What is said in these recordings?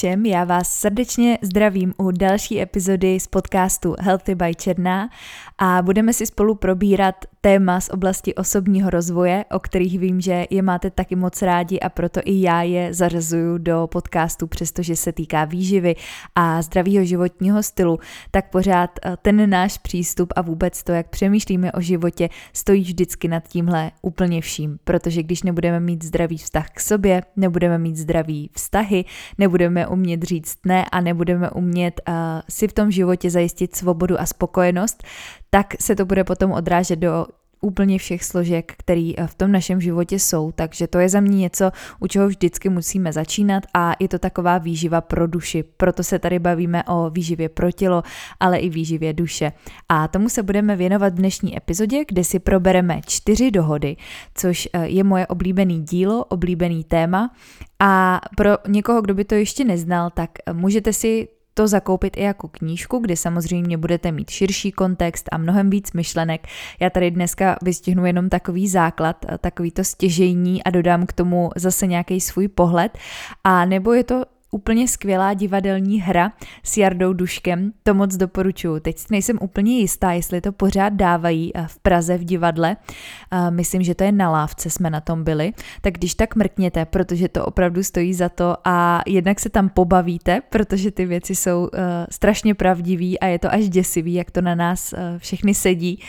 všem, já vás srdečně zdravím u další epizody z podcastu Healthy by Černá a budeme si spolu probírat téma z oblasti osobního rozvoje, o kterých vím, že je máte taky moc rádi a proto i já je zařazuju do podcastu, přestože se týká výživy a zdravého životního stylu, tak pořád eh, ten náš přístup a vůbec to, jak přemýšlíme o životě, stojí vždycky nad tímhle úplně vším, protože když nebudeme mít zdravý vztah k sobě, nebudeme mít zdravý vztahy, nebudeme umět říct ne a nebudeme umět uh, si v tom životě zajistit svobodu a spokojenost, tak se to bude potom odrážet do úplně všech složek, které eh, v tom našem životě jsou. Takže to je za mě něco, u čeho vždycky musíme začínat a je to taková výživa pro duši. Proto se tady bavíme o výživě pro tělo, ale i výživě duše. A tomu se budeme věnovat v dnešní epizodě, kde si probereme čtyři dohody, což eh, je moje oblíbený dílo, oblíbený téma. A pro někoho, kdo by to ještě neznal, tak eh, můžete si to zakoupit i jako knížku, kde samozřejmě budete mít širší kontext a mnohem víc myšlenek. Já tady dneska vystihnu jenom takový základ, takový to stěžejní a dodám k tomu zase nějaký svůj pohled. A nebo je to úplně skvělá divadelní hra s Jardou Duškem, to moc doporučuju. Teď nejsem úplně jistá, jestli to pořád dávají eh, v Praze v divadle. Eh, myslím, že to je na lávce, jsme na tom byli. Tak když tak mrkněte, protože to opravdu stojí za to a jednak se tam pobavíte, protože ty věci jsou uh, strašně pravdivý a je to až děsivý, jak to na nás všechny sedí.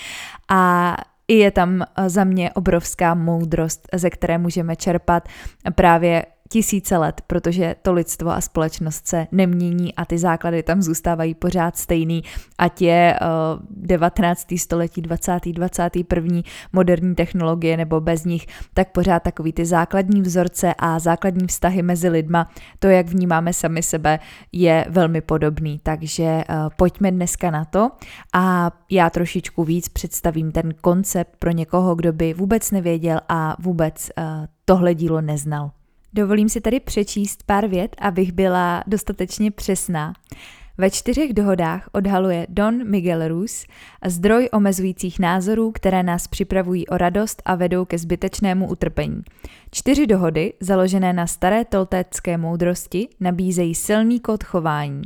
A i je tam za mě obrovská moudrost, ze které můžeme čerpat právě tisíce let, protože to lidstvo a společnost se nemění a ty základy tam zůstávají pořád stejný, ať je uh, 19. století, 20. 21. moderní technologie nebo bez nich, tak pořád takový ty základní vzorce a základní vztahy mezi lidma, to, jak vnímáme sami sebe, je velmi podobný. Takže uh, pojďme dneska na to a já trošičku víc představím ten koncept pro někoho, kdo by vůbec nevěděl a vůbec uh, tohle dílo neznal. Dovolím si tady přečíst pár vět, abych byla dostatečně přesná. Ve čtyřech dohodách odhaluje Don Miguel Rus zdroj omezujících názorů, které nás připravují o radost a vedou ke zbytečnému utrpení. Čtyři dohody, založené na staré toltécké moudrosti, nabízejí silný kód chování,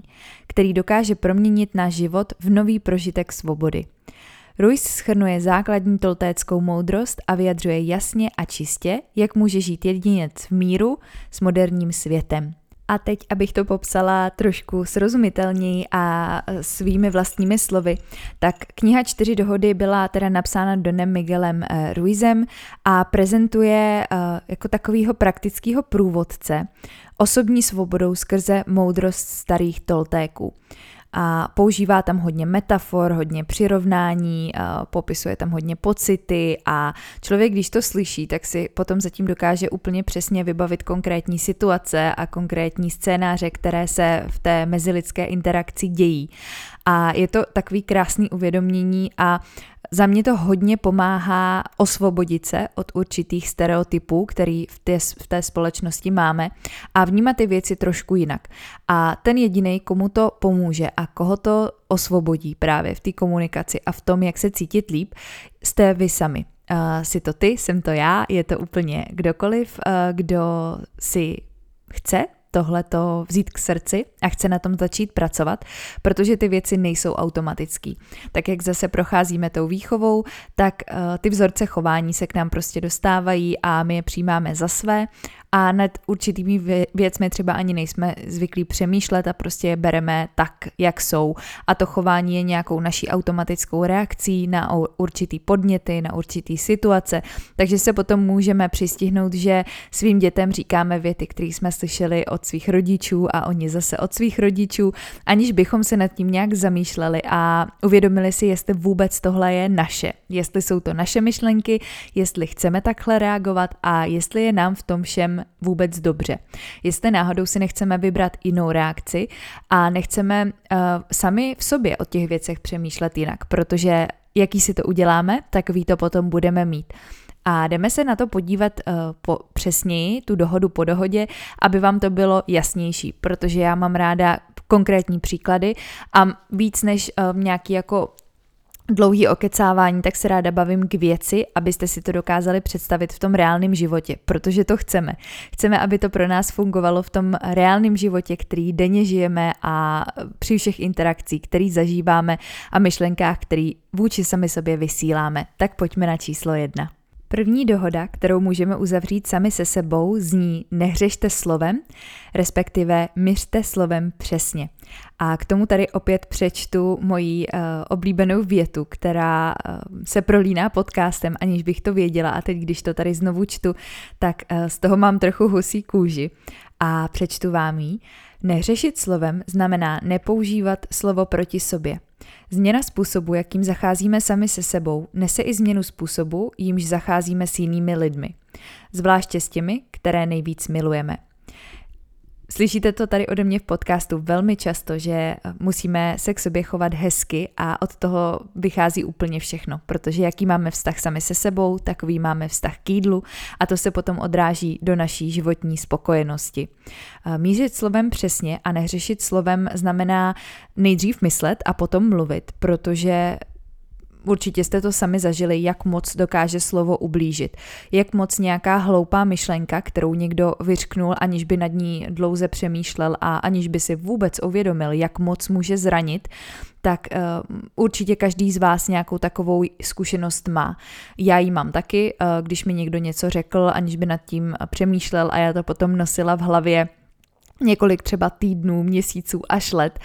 který dokáže proměnit náš život v nový prožitek svobody. Ruiz schrnuje základní toltéckou moudrost a vyjadřuje jasně a čistě, jak může žít jedinec v míru s moderním světem. A teď, abych to popsala trošku srozumitelněji a svými vlastními slovy, tak kniha Čtyři dohody byla teda napsána Donem Miguelem eh, Ruizem a prezentuje eh, jako takového praktického průvodce osobní svobodou skrze moudrost starých toltéků a používá tam hodně metafor, hodně přirovnání, popisuje tam hodně pocity a člověk, když to slyší, tak si potom zatím dokáže úplně přesně vybavit konkrétní situace a konkrétní scénáře, které se v té mezilidské interakci dějí. A je to takový krásný uvědomění a za mě to hodně pomáhá osvobodit se od určitých stereotypů, který v té, v té společnosti máme a vnímat ty věci trošku jinak. A ten jediný, komu to pomůže a koho to osvobodí právě v té komunikaci a v tom, jak se cítit líp, jste vy sami. Uh, si to ty, jsem to já, je to úplně kdokoliv, uh, kdo si chce tohleto vzít k srdci a chce na tom začít pracovat, protože ty věci nejsou automatický. Tak jak zase procházíme tou výchovou, tak uh, ty vzorce chování se k nám prostě dostávají a my je přijímáme za své a nad určitými věcmi třeba ani nejsme zvyklí přemýšlet a prostě je bereme tak, jak jsou. A to chování je nějakou naší automatickou reakcí na určitý podněty, na určitý situace. Takže se potom můžeme přistihnout, že svým dětem říkáme věty, které jsme slyšeli od svých rodičů a oni zase od svých rodičů, aniž bychom se nad tím nějak zamýšleli a uvědomili si, jestli vůbec tohle je naše. Jestli jsou to naše myšlenky, jestli chceme takhle reagovat a jestli je nám v tom všem vůbec dobře. Jestli náhodou si nechceme vybrat jinou reakci a nechceme uh, sami v sobě o těch věcech přemýšlet jinak, protože jaký si to uděláme, takový to potom budeme mít. A jdeme se na to podívat uh, po, přesněji, tu dohodu po dohodě, aby vám to bylo jasnější, protože já mám ráda konkrétní příklady a víc než uh, nějaký jako dlouhý okecávání, tak se ráda bavím k věci, abyste si to dokázali představit v tom reálném životě, protože to chceme. Chceme, aby to pro nás fungovalo v tom reálném životě, který denně žijeme a při všech interakcích, který zažíváme a myšlenkách, který vůči sami sobě vysíláme. Tak pojďme na číslo jedna. První dohoda, kterou můžeme uzavřít sami se sebou, zní nehřešte slovem, respektive myřte slovem přesně. A k tomu tady opět přečtu moji uh, oblíbenou větu, která uh, se prolíná podcastem, aniž bych to věděla. A teď, když to tady znovu čtu, tak uh, z toho mám trochu husí kůži. A přečtu vám ji. Neřešit slovem znamená nepoužívat slovo proti sobě. Změna způsobu, jakým zacházíme sami se sebou, nese i změnu způsobu, jímž zacházíme s jinými lidmi. Zvláště s těmi, které nejvíc milujeme. Slyšíte to tady ode mě v podcastu velmi často, že musíme se k sobě chovat hezky a od toho vychází úplně všechno, protože jaký máme vztah sami se sebou, takový máme vztah k jídlu a to se potom odráží do naší životní spokojenosti. Mířit slovem přesně a neřešit slovem znamená nejdřív myslet a potom mluvit, protože Určitě jste to sami zažili, jak moc dokáže slovo ublížit. Jak moc nějaká hloupá myšlenka, kterou někdo vyřknul, aniž by nad ní dlouze přemýšlel a aniž by si vůbec uvědomil, jak moc může zranit, tak uh, určitě každý z vás nějakou takovou zkušenost má. Já ji mám taky, uh, když mi někdo něco řekl, aniž by nad tím přemýšlel a já to potom nosila v hlavě několik třeba týdnů, měsíců až let.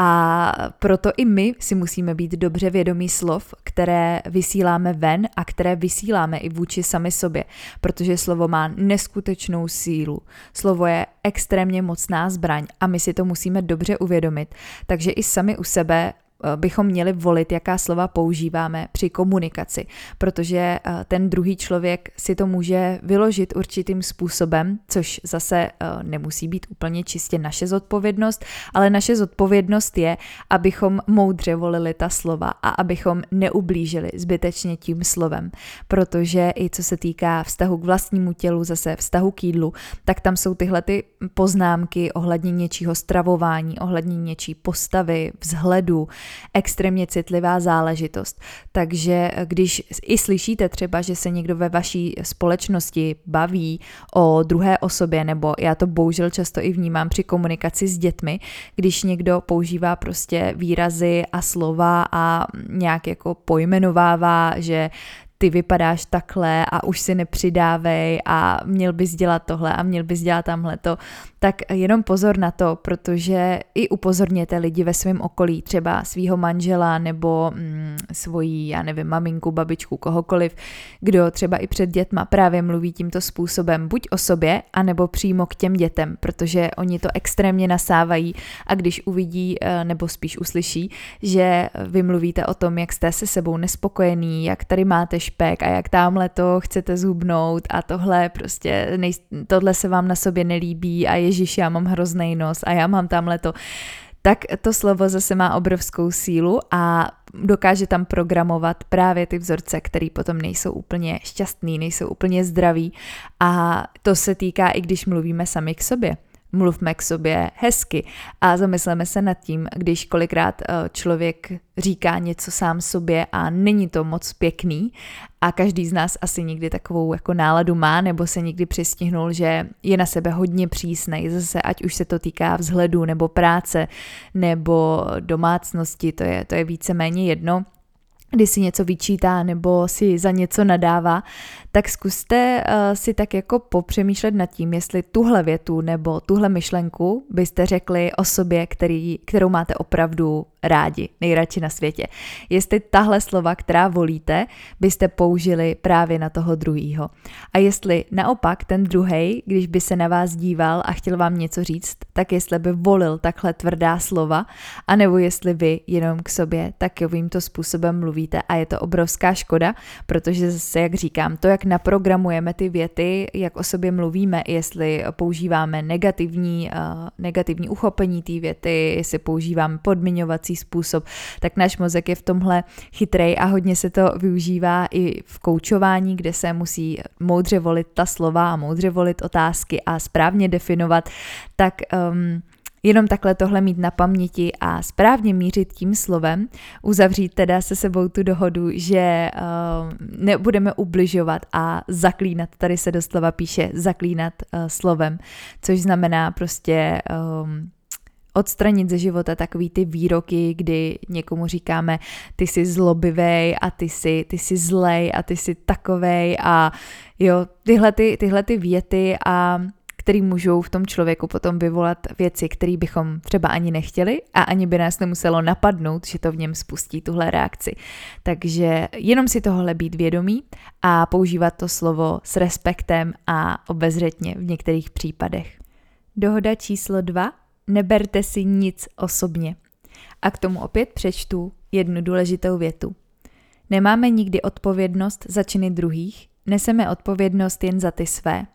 A proto i my si musíme být dobře vědomí slov, které vysíláme ven a které vysíláme i vůči sami sobě, protože slovo má neskutečnou sílu. Slovo je extrémně mocná zbraň a my si to musíme dobře uvědomit. Takže i sami u sebe bychom měli volit, jaká slova používáme při komunikaci, protože eh, ten druhý člověk si to může vyložit určitým způsobem, což zase eh, nemusí být úplně čistě naše zodpovědnost, ale naše zodpovědnost je, abychom moudře volili ta slova a abychom neublížili zbytečně tím slovem, protože i co se týká vztahu k vlastnímu tělu, zase vztahu k jídlu, tak tam jsou tyhle ty poznámky ohledně něčího stravování, ohledně něčí postavy, vzhledu, extrémně citlivá záležitost. Takže když i slyšíte třeba, že se někdo ve vaší společnosti baví o druhé osobě, nebo já to bohužel často i vnímám při komunikaci s dětmi, když někdo používá prostě výrazy a slova a nějak jako pojmenovává, že ty vypadáš takhle a už si nepřidávej a měl bys dělat tohle a měl bys dělat tamhle to, tak jenom pozor na to, protože i upozorněte lidi ve svém okolí, třeba svého manžela nebo mm, svoji, já nevím, maminku, babičku, kohokoliv, kdo třeba i před dětma právě mluví tímto způsobem, buď o sobě, anebo přímo k těm dětem, protože oni to extrémně nasávají a když uvidí, eh, nebo spíš uslyší, že vy mluvíte o tom, jak jste se sebou nespokojený, jak tady máte špek a jak tamhle to chcete zhubnout a tohle prostě, nej, tohle se vám na sobě nelíbí a ježiš, já mám hrozný nos a já mám tamhle to. Tak to slovo zase má obrovskou sílu a dokáže tam programovat právě ty vzorce, které potom nejsou úplně šťastný, nejsou úplně zdraví. A to se týká i když mluvíme sami k sobě mluvme k sobě hezky a zamysleme se nad tím, když kolikrát eh, člověk říká něco sám sobě a není to moc pěkný a každý z nás asi někdy takovou jako náladu má nebo se někdy přistihnul, že je na sebe hodně přísnej, zase ať už se to týká vzhledu nebo práce nebo domácnosti, to je, to je víceméně jedno, kdy si něco vyčítá nebo si za něco nadává, tak zkuste uh, si tak jako popřemýšlet nad tím, jestli tuhle větu nebo tuhle myšlenku byste řekli o sobě, který, kterou máte opravdu rádi, nejradši na světě. Jestli tahle slova, která volíte, byste použili právě na toho druhýho. A jestli naopak ten druhý, když by se na vás díval a chtěl vám něco říct, tak jestli by volil takhle tvrdá slova, anebo jestli vy jenom k sobě takovýmto způsobem mluvíte a je to obrovská škoda, protože zase, jak říkám, to, jak naprogramujeme ty věty, jak o sobě mluvíme, jestli používáme negativní, uh, negativní uchopení té věty, jestli používáme podmiňovací způsob, tak náš mozek je v tomhle chytrej a hodně se to využívá i v koučování, kde se musí moudře volit ta slova a moudře volit otázky a správně definovat, tak um, Jenom takhle tohle mít na paměti a správně mířit tím slovem, uzavřít teda se sebou tu dohodu, že uh, nebudeme ubližovat a zaklínat, tady se doslova píše zaklínat uh, slovem, což znamená prostě um, odstranit ze života takový ty výroky, kdy někomu říkáme, ty jsi zlobivej a ty jsi, ty jsi zlej a ty jsi takovej a jo, tyhle ty, tyhle ty věty a který můžou v tom člověku potom vyvolat věci, které bychom třeba ani nechtěli a ani by nás nemuselo napadnout, že to v něm spustí tuhle reakci. Takže jenom si tohle být vědomí a používat to slovo s respektem a obezřetně v některých případech. Dohoda číslo dva. Neberte si nic osobně. A k tomu opět přečtu jednu důležitou větu. Nemáme nikdy odpovědnost za činy druhých, neseme odpovědnost jen za ty své.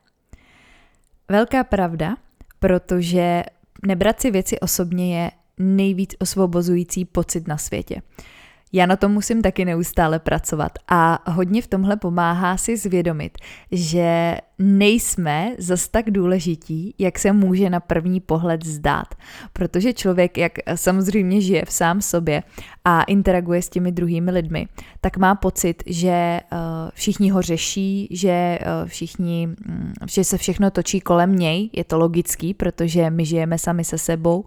Velká pravda, protože nebrat si věci osobně je nejvíc osvobozující pocit na světě. Já na tom musím taky neustále pracovat a hodně v tomhle pomáhá si zvědomit, že nejsme zas tak důležití, jak se může na první pohled zdát. Protože člověk, jak samozřejmě žije v sám sobě a interaguje s těmi druhými lidmi, tak má pocit, že uh, všichni ho řeší, že uh, všichni, um, že se všechno točí kolem něj, je to logický, protože my žijeme sami se sebou,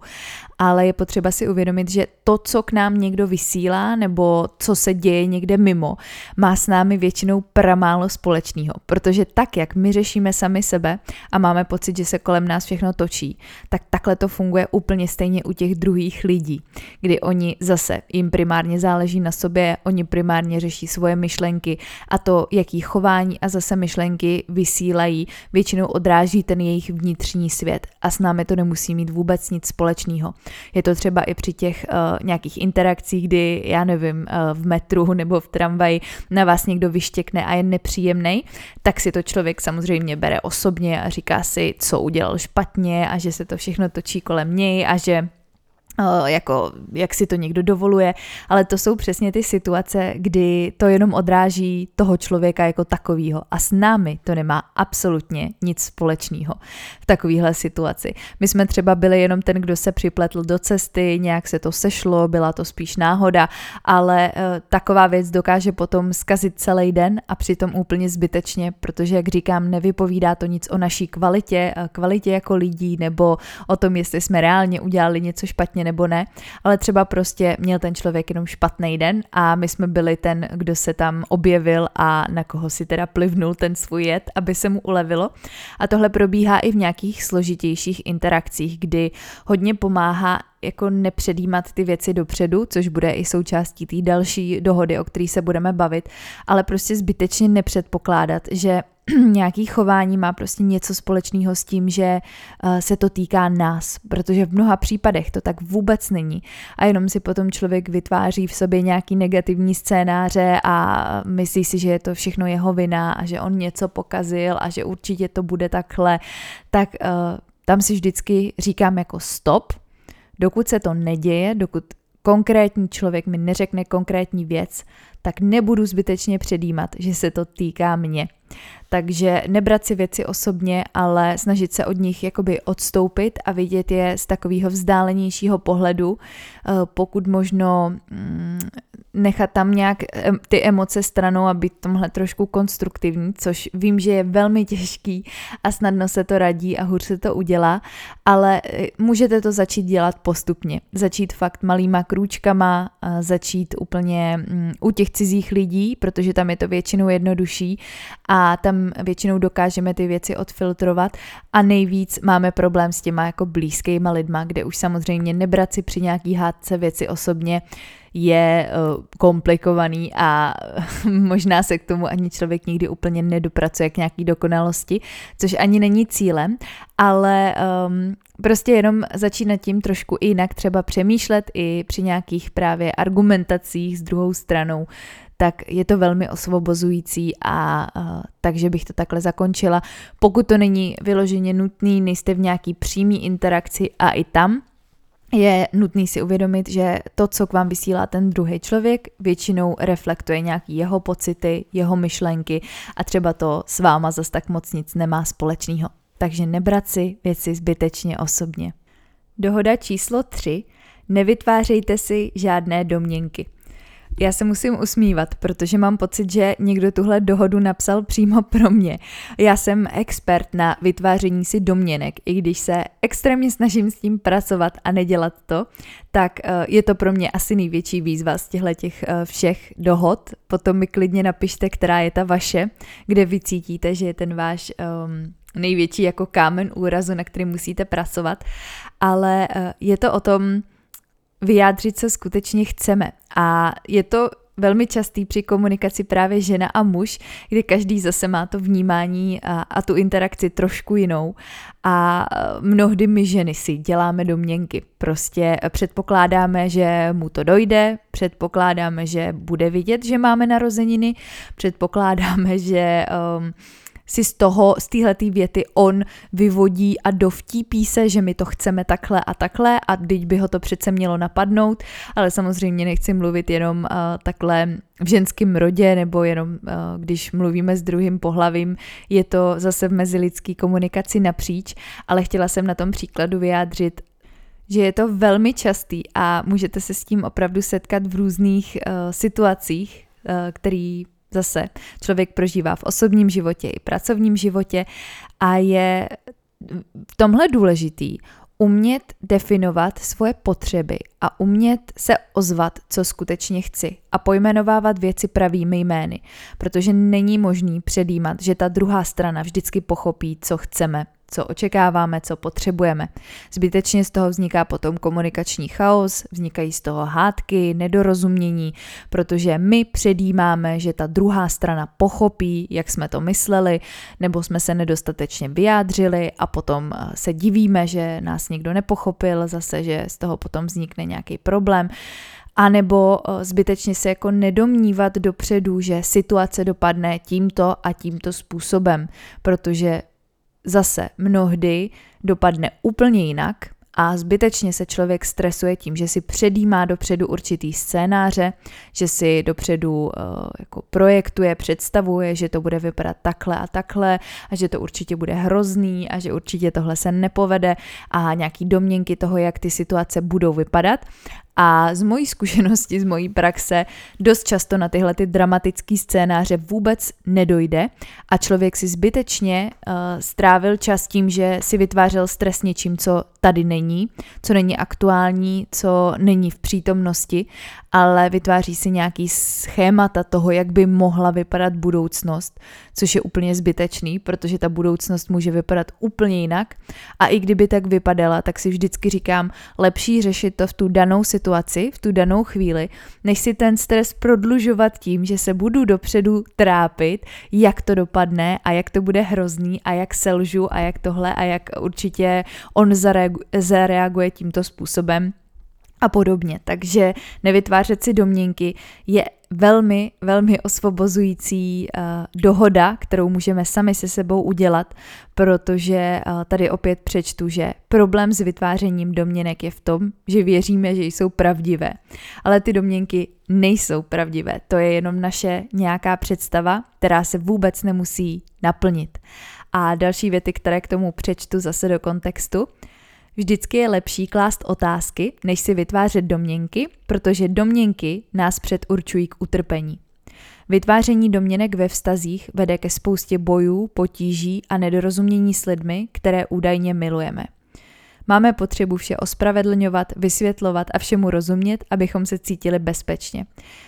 ale je potřeba si uvědomit, že to, co k nám někdo vysílá, nebo co se děje někde mimo, má s námi většinou pramálo společného, protože tak, jak my řešíme sami sebe a máme pocit, že se kolem nás všechno točí, tak takhle to funguje úplně stejně u těch druhých lidí, kdy oni zase, jim primárně záleží na sobě, oni primárně řeší svoje myšlenky a to, jaký chování a zase myšlenky vysílají, většinou odráží ten jejich vnitřní svět a s námi to nemusí mít vůbec nic společného. Je to třeba i při těch uh, nějakých interakcích, kdy, já nevím, uh, v metru nebo v tramvaji na vás někdo vyštěkne a je nepříjemný, tak si to člověk samozřejmě bere osobně a říká si, co udělal špatně a že se to všechno točí kolem něj a že jako jak si to někdo dovoluje, ale to jsou přesně ty situace, kdy to jenom odráží toho člověka jako takového a s námi to nemá absolutně nic společného v takovéhle situaci. My jsme třeba byli jenom ten, kdo se připletl do cesty, nějak se to sešlo, byla to spíš náhoda, ale uh, taková věc dokáže potom zkazit celý den a přitom úplně zbytečně, protože, jak říkám, nevypovídá to nic o naší kvalitě, eh, kvalitě jako lidí nebo o tom, jestli jsme reálně udělali něco špatně nebo ne, ale třeba prostě měl ten člověk jenom špatný den a my jsme byli ten, kdo se tam objevil a na koho si teda plivnul ten svůj jed, aby se mu ulevilo. A tohle probíhá i v nějakých složitějších interakcích, kdy hodně pomáhá jako nepředjímat ty věci dopředu, což bude i součástí té další dohody, o které se budeme bavit, ale prostě zbytečně nepředpokládat, že nějaký chování má prostě něco společného s tím, že uh, se to týká nás, protože v mnoha případech to tak vůbec není. A jenom si potom člověk vytváří v sobě nějaký negativní scénáře a myslí si, že je to všechno jeho vina a že on něco pokazil a že určitě to bude takhle, tak uh, tam si vždycky říkám jako stop, dokud se to neděje, dokud konkrétní člověk mi neřekne konkrétní věc, tak nebudu zbytečně předjímat, že se to týká mě. Takže nebrat si věci osobně, ale snažit se od nich jakoby odstoupit a vidět je z takového vzdálenějšího pohledu, eh, pokud možno mm, nechat tam nějak ty emoce stranou a být tomhle trošku konstruktivní, což vím, že je velmi těžký a snadno se to radí a hůř se to udělá, ale eh, můžete to začít dělat postupně. Začít fakt malýma krůčkama, začít úplně mm, u těch cizích lidí, protože tam je to většinou jednodušší a tam většinou dokážeme ty věci odfiltrovat a nejvíc máme problém s těma jako blízkýma lidma, kde už samozřejmě nebrat si při nějaký hádce věci osobně je uh, komplikovaný a možná se k tomu ani člověk nikdy úplně nedopracuje k nějaký dokonalosti, což ani není cílem, ale um, prostě jenom začínat tím trošku jinak třeba přemýšlet i při nějakých právě argumentacích s druhou stranou, tak je to velmi osvobozující a uh, takže bych to takhle zakončila. Pokud to není vyloženě nutný, nejste v nějaký přímý interakci a i tam je nutný si uvědomit, že to, co k vám vysílá ten druhý člověk, většinou reflektuje nějaký jeho pocity, jeho myšlenky a třeba to s váma zas tak moc nic nemá společného. Takže nebrat si věci zbytečně osobně. Dohoda číslo 3. Nevytvářejte si žádné domněnky. Já se musím usmívat, protože mám pocit, že někdo tuhle dohodu napsal přímo pro mě. Já jsem expert na vytváření si domněnek, i když se extrémně snažím s tím pracovat a nedělat to, tak eh, je to pro mě asi největší výzva z těchto těch eh, všech dohod. Potom mi klidně napište, která je ta vaše, kde vy cítíte, že je ten váš um, největší jako kámen úrazu, na který musíte pracovat. Ale uh, je to o tom, vyjádřit, co skutečně chceme. A je to velmi častý při komunikaci právě žena a muž, kde každý zase má to vnímání a, a tu interakci trošku jinou. A mnohdy my ženy si děláme domněnky. Prostě předpokládáme, že mu to dojde, předpokládáme, že bude vidět, že máme narozeniny, předpokládáme, že um, si z toho, z téhletý věty on vyvodí a dovtípí se, že my to chceme takhle a takhle a teď by ho to přece mělo napadnout, ale samozřejmě nechci mluvit jenom uh, takhle v ženském rodě nebo jenom uh, když mluvíme s druhým pohlavím, je to zase v mezilidský komunikaci napříč, ale chtěla jsem na tom příkladu vyjádřit že je to velmi častý a můžete se s tím opravdu setkat v různých uh, situacích, uh, který zase člověk prožívá v osobním životě i pracovním životě a je v tomhle důležitý umět definovat svoje potřeby a umět se ozvat, co skutečně chci a pojmenovávat věci pravými jmény, protože není možný předjímat, že ta druhá strana vždycky pochopí, co chceme co očekáváme, co potřebujeme. Zbytečně z toho vzniká potom komunikační chaos, vznikají z toho hádky, nedorozumění, protože my předjímáme, že ta druhá strana pochopí, jak jsme to mysleli, nebo jsme se nedostatečně vyjádřili a potom eh, se divíme, že nás někdo nepochopil, zase, že z toho potom vznikne nějaký problém. A nebo eh, zbytečně se jako nedomnívat dopředu, že situace dopadne tímto a tímto způsobem, protože zase mnohdy dopadne úplně jinak a zbytečně se člověk stresuje tím, že si předjímá dopředu určitý scénáře, že si dopředu uh, jako projektuje, představuje, že to bude vypadat takhle a takhle a že to určitě bude hrozný a že určitě tohle se nepovede a nějaký domněnky toho, jak ty situace budou vypadat a z mojí zkušenosti, z mojí praxe, dost často na tyhle ty dramatické scénáře vůbec nedojde. A člověk si zbytečně uh, strávil čas tím, že si vytvářel stres něčím, co tady není, co není aktuální, co není v přítomnosti, ale vytváří si nějaký schémata toho, jak by mohla vypadat budoucnost, což je úplně zbytečný, protože ta budoucnost může vypadat úplně jinak. A i kdyby tak vypadala, tak si vždycky říkám, lepší řešit to v tu danou situaci, v tu danou chvíli, než si ten stres prodlužovat tím, že se budu dopředu trápit, jak to dopadne a jak to bude hrozný a jak selžu a jak tohle a jak určitě on zareaguje tímto způsobem a podobně. Takže nevytvářet si domněnky je velmi, velmi osvobozující uh, dohoda, kterou můžeme sami se sebou udělat, protože uh, tady opět přečtu, že problém s vytvářením domněnek je v tom, že věříme, že jsou pravdivé. Ale ty domněnky nejsou pravdivé. To je jenom naše nějaká představa, která se vůbec nemusí naplnit. A další věty, které k tomu přečtu zase do kontextu. Vždycky je lepší klást otázky, než si vytvářet domněnky, protože domněnky nás předurčují k utrpení. Vytváření domněnek ve vztazích vede ke spoustě bojů, potíží a nedorozumění s lidmi, které údajně milujeme. Máme potřebu vše ospravedlňovat, vysvětlovat a všemu rozumět, abychom se cítili bezpečně.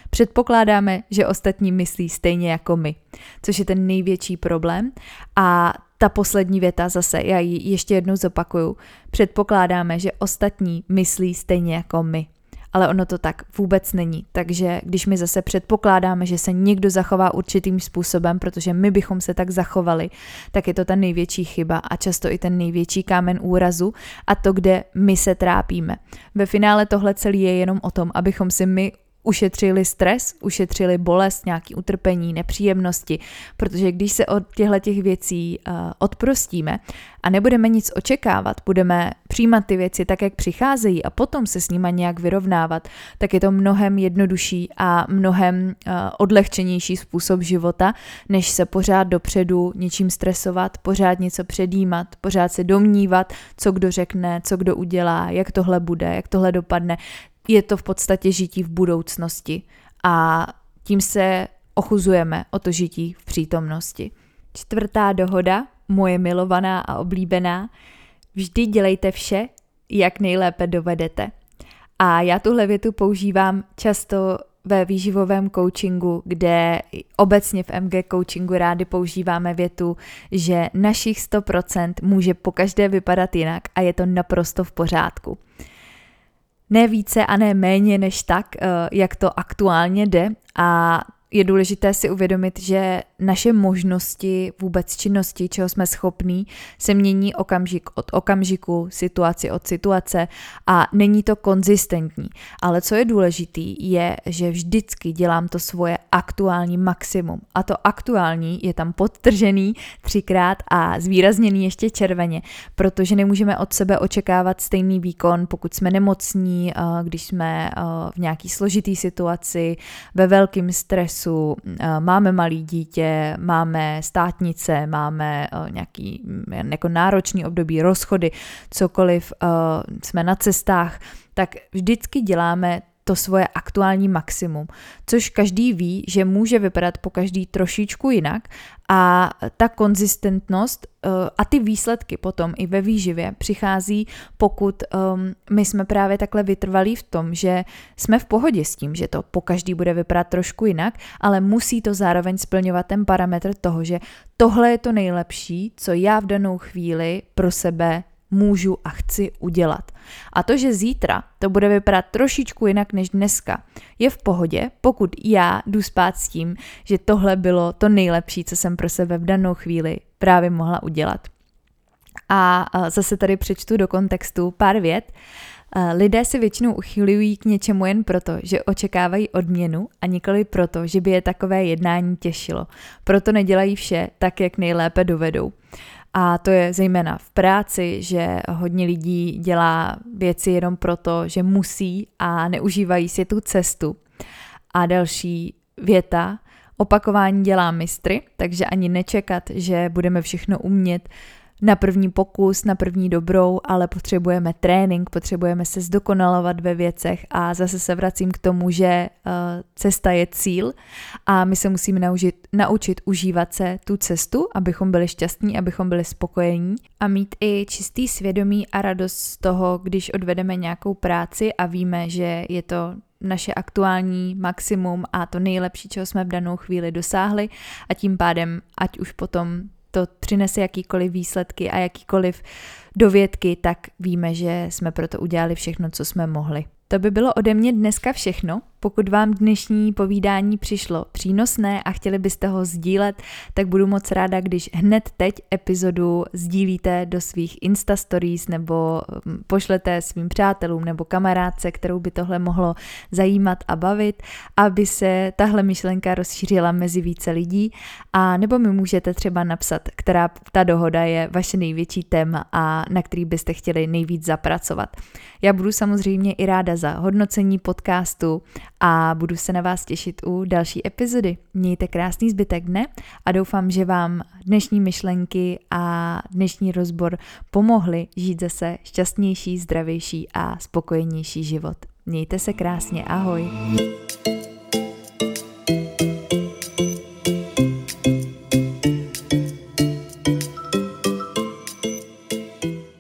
Předpokládáme, že ostatní myslí stejně jako my, což je ten největší problém a ta poslední věta zase, já ji ještě jednou zopakuju. Předpokládáme, že ostatní myslí stejně jako my. Ale ono to tak vůbec není. Takže když my zase předpokládáme, že se někdo zachová určitým způsobem, protože my bychom se tak zachovali, tak je to ta největší chyba a často i ten největší kámen úrazu a to, kde my se trápíme. Ve finále tohle celé je jenom o tom, abychom si my ušetřili stres, ušetřili bolest, nějaký utrpení, nepříjemnosti, protože když se od těchto těch věcí uh, odprostíme a nebudeme nic očekávat, budeme přijímat ty věci tak, jak přicházejí a potom se s nimi nějak vyrovnávat, tak je to mnohem jednodušší a mnohem uh, odlehčenější způsob života, než se pořád dopředu něčím stresovat, pořád něco předjímat, pořád se domnívat, co kdo řekne, co kdo udělá, jak tohle bude, jak tohle dopadne je to v podstatě žití v budoucnosti a tím se ochuzujeme o to žití v přítomnosti. Čtvrtá dohoda, moje milovaná a oblíbená, vždy dělejte vše, jak nejlépe dovedete. A já tuhle větu používám často ve výživovém coachingu, kde obecně v MG coachingu rádi používáme větu, že našich 100% může po každé vypadat jinak a je to naprosto v pořádku ne více a ne méně než tak, eh, jak to aktuálně jde. A je důležité si uvědomit, že naše možnosti vůbec činnosti, čeho jsme schopní, se mění okamžik od okamžiku, situaci od situace a není to konzistentní. Ale co je důležitý, je, že vždycky dělám to svoje aktuální maximum. A to aktuální je tam podtržený třikrát a zvýrazněný ještě červeně, protože nemůžeme od sebe očekávat stejný výkon, pokud jsme nemocní, eh, když jsme eh, v nějaký složitý situaci, ve velkém stresu, eh, máme malý dítě, máme státnice, máme nějaký mm, jako náročný období, rozchody, cokoliv, jsme na cestách, tak vždycky děláme to svoje aktuální maximum, což každý ví, že může vypadat po každý trošičku jinak a ta konzistentnost uh, a ty výsledky potom i ve výživě přichází, pokud um, my jsme právě takhle vytrvalí v tom, že jsme v pohodě s tím, že to po každý bude vypadat trošku jinak, ale musí to zároveň splňovat ten parametr toho, že tohle je to nejlepší, co já v danou chvíli pro sebe můžu a chci udělat. A to, že zítra to bude vypadat trošičku jinak než dneska, je v pohodě, pokud já jdu spát s tím, že tohle bylo to nejlepší, co jsem pro sebe v danou chvíli právě mohla udělat. A zase tady přečtu do kontextu pár vět. Lidé se většinou uchylují k něčemu jen proto, že očekávají odměnu a nikoli proto, že by je takové jednání těšilo. Proto nedělají vše tak, jak nejlépe dovedou. A to je zejména v práci, že hodně lidí dělá věci jenom proto, že musí a neužívají si tu cestu. A další věta, opakování dělá mistry, takže ani nečekat, že budeme všechno umět, na první pokus, na první dobrou, ale potřebujeme trénink, potřebujeme se zdokonalovat ve věcech a zase se vracím k tomu, že uh, cesta je cíl a my se musíme naučit, naučit užívat se tu cestu, abychom byli šťastní, abychom byli spokojení a mít i čistý svědomí a radost z toho, když odvedeme nějakou práci a víme, že je to naše aktuální maximum a to nejlepší, čeho jsme v danou chvíli dosáhli a tím pádem, ať už potom to přinese jakýkoliv výsledky a jakýkoliv dovědky, tak víme, že jsme proto udělali všechno, co jsme mohli. To by bylo ode mě dneska všechno. Pokud vám dnešní povídání přišlo přínosné a chtěli byste ho sdílet, tak budu moc ráda, když hned teď epizodu sdílíte do svých Insta Stories nebo mm, pošlete svým přátelům nebo kamarádce, kterou by tohle mohlo zajímat a bavit, aby se tahle myšlenka rozšířila mezi více lidí a nebo mi můžete třeba napsat, která ta dohoda je vaše největší téma a na který byste chtěli nejvíc zapracovat. Já budu samozřejmě i ráda za hodnocení podcastu a budu se na vás těšit u další epizody. Mějte krásný zbytek dne a doufám, že vám dnešní myšlenky a dnešní rozbor pomohly žít zase šťastnější, zdravější a spokojenější život. Mějte se krásně, ahoj!